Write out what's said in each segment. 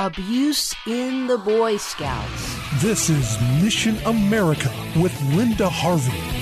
Abuse in the Boy Scouts. This is Mission America with Linda Harvey.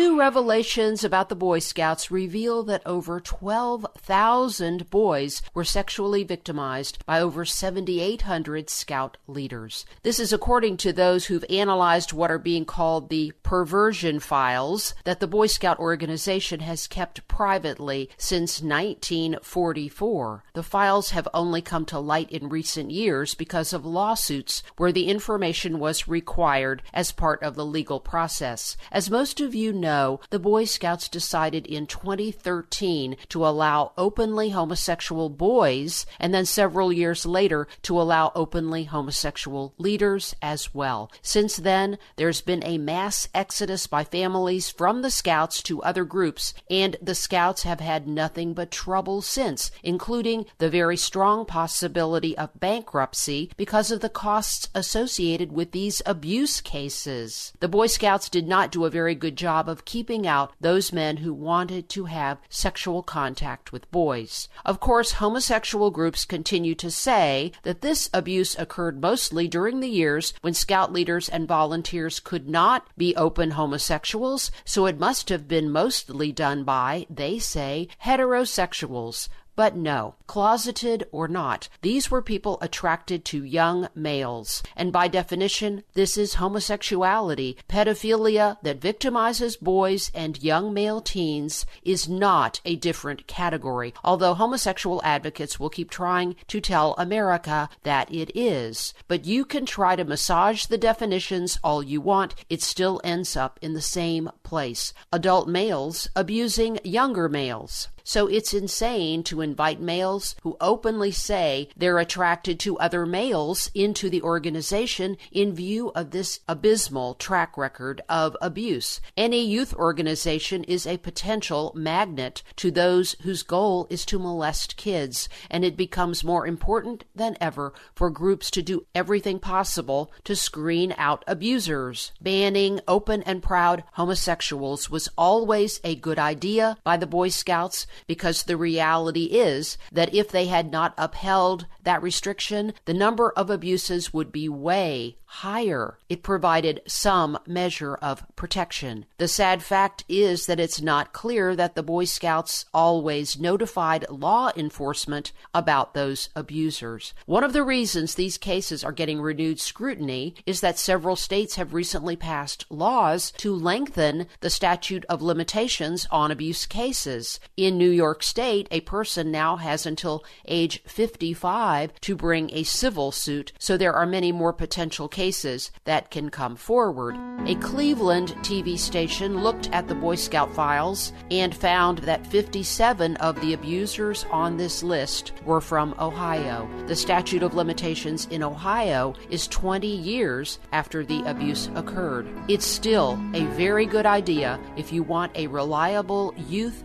New revelations about the Boy Scouts reveal that over 12,000 boys were sexually victimized by over 7,800 Scout leaders. This is according to those who've analyzed what are being called the perversion files that the Boy Scout organization has kept privately since 1944. The files have only come to light in recent years because of lawsuits where the information was required as part of the legal process. As most of you know, the Boy Scouts decided in 2013 to allow openly homosexual boys, and then several years later to allow openly homosexual leaders as well. Since then, there's been a mass exodus by families from the Scouts to other groups, and the Scouts have had nothing but trouble since, including the very strong possibility of bankruptcy because of the costs associated with these abuse cases. The Boy Scouts did not do a very good job of keeping out those men who wanted to have sexual contact with boys. Of course, homosexual groups continue to say that this abuse occurred mostly during the years when Scout leaders and volunteers could not be open homosexuals, so it must have been mostly done by, they say, heterosexuals. But no, closeted or not, these were people attracted to young males. And by definition, this is homosexuality. Pedophilia that victimizes boys and young male teens is not a different category, although homosexual advocates will keep trying to tell America that it is. But you can try to massage the definitions all you want, it still ends up in the same place. Adult males abusing younger males. So it's insane to invite males who openly say they're attracted to other males into the organization in view of this abysmal track record of abuse. Any youth organization is a potential magnet to those whose goal is to molest kids, and it becomes more important than ever for groups to do everything possible to screen out abusers. Banning open and proud homosexuals was always a good idea by the Boy Scouts because the reality is that if they had not upheld that restriction, the number of abuses would be way higher. It provided some measure of protection. The sad fact is that it's not clear that the Boy Scouts always notified law enforcement about those abusers. One of the reasons these cases are getting renewed scrutiny is that several states have recently passed laws to lengthen the statute of limitations on abuse cases. In New York State, a person now has until age 55 to bring a civil suit, so there are many more potential cases that can come forward. A Cleveland TV station looked at the Boy Scout files and found that 57 of the abusers on this list were from Ohio. The statute of limitations in Ohio is 20 years after the abuse occurred. It's still a very good idea if you want a reliable youth